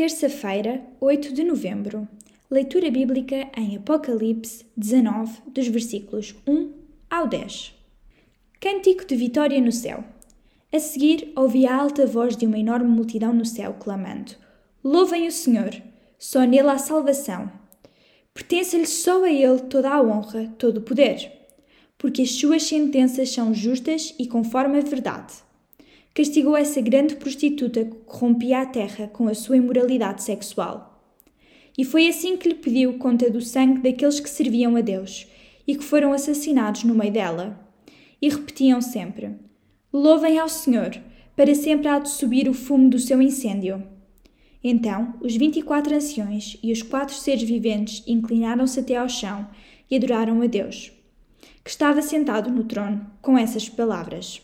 Terça-feira, 8 de novembro. Leitura bíblica em Apocalipse 19, dos versículos 1 ao 10. Cântico de vitória no céu. A seguir, ouvi a alta voz de uma enorme multidão no céu clamando: Louvem o Senhor, só nele há salvação. Pertence-lhe só a ele toda a honra, todo o poder, porque as suas sentenças são justas e conforme a verdade castigou essa grande prostituta que corrompia a terra com a sua imoralidade sexual. E foi assim que lhe pediu conta do sangue daqueles que serviam a Deus e que foram assassinados no meio dela. E repetiam sempre: Louvem ao Senhor, para sempre há de subir o fumo do seu incêndio. Então os vinte e quatro anciões e os quatro seres viventes inclinaram-se até ao chão e adoraram a Deus, que estava sentado no trono, com essas palavras.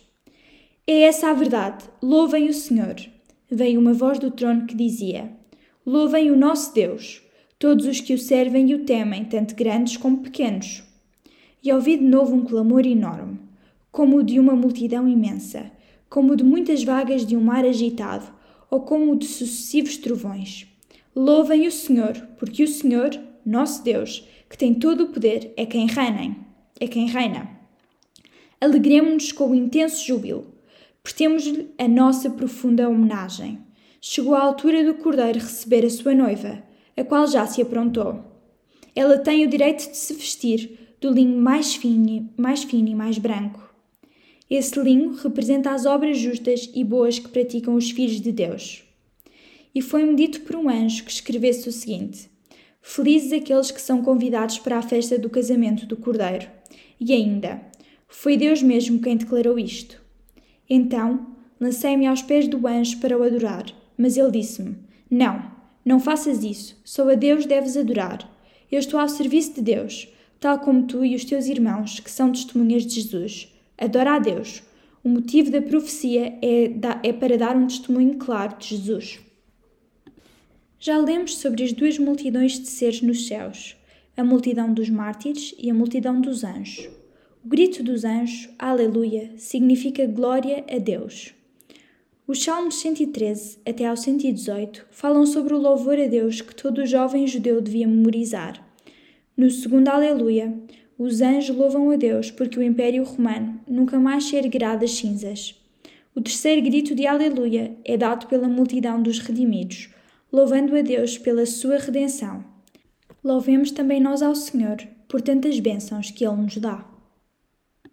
É essa a verdade. Louvem o Senhor. Veio uma voz do trono que dizia: Louvem o nosso Deus, todos os que o servem e o temem, tanto grandes como pequenos. E ouvi de novo um clamor enorme, como o de uma multidão imensa, como o de muitas vagas de um mar agitado, ou como o de sucessivos trovões. Louvem o Senhor, porque o Senhor, nosso Deus, que tem todo o poder, é quem reina. É quem reina. Alegremos-nos com o intenso júbilo Prestemos-lhe a nossa profunda homenagem. Chegou a altura do cordeiro receber a sua noiva, a qual já se aprontou. Ela tem o direito de se vestir do linho mais fino, mais fino e mais branco. Esse linho representa as obras justas e boas que praticam os filhos de Deus. E foi-me dito por um anjo que escrevesse o seguinte: Felizes aqueles que são convidados para a festa do casamento do Cordeiro. E ainda, foi Deus mesmo quem declarou isto. Então lancei-me aos pés do anjo para o adorar, mas ele disse-me: Não, não faças isso, só a Deus deves adorar. Eu estou ao serviço de Deus, tal como tu e os teus irmãos, que são testemunhas de Jesus. Adora a Deus. O motivo da profecia é, é para dar um testemunho claro de Jesus. Já lemos sobre as duas multidões de seres nos céus, a multidão dos mártires e a multidão dos anjos. O grito dos anjos, Aleluia, significa glória a Deus. Os Salmos 113 até ao 118 falam sobre o louvor a Deus que todo jovem judeu devia memorizar. No segundo Aleluia, os anjos louvam a Deus porque o Império Romano nunca mais se erguerá das cinzas. O terceiro grito de Aleluia é dado pela multidão dos redimidos, louvando a Deus pela sua redenção. Louvemos também nós ao Senhor por tantas bênçãos que Ele nos dá.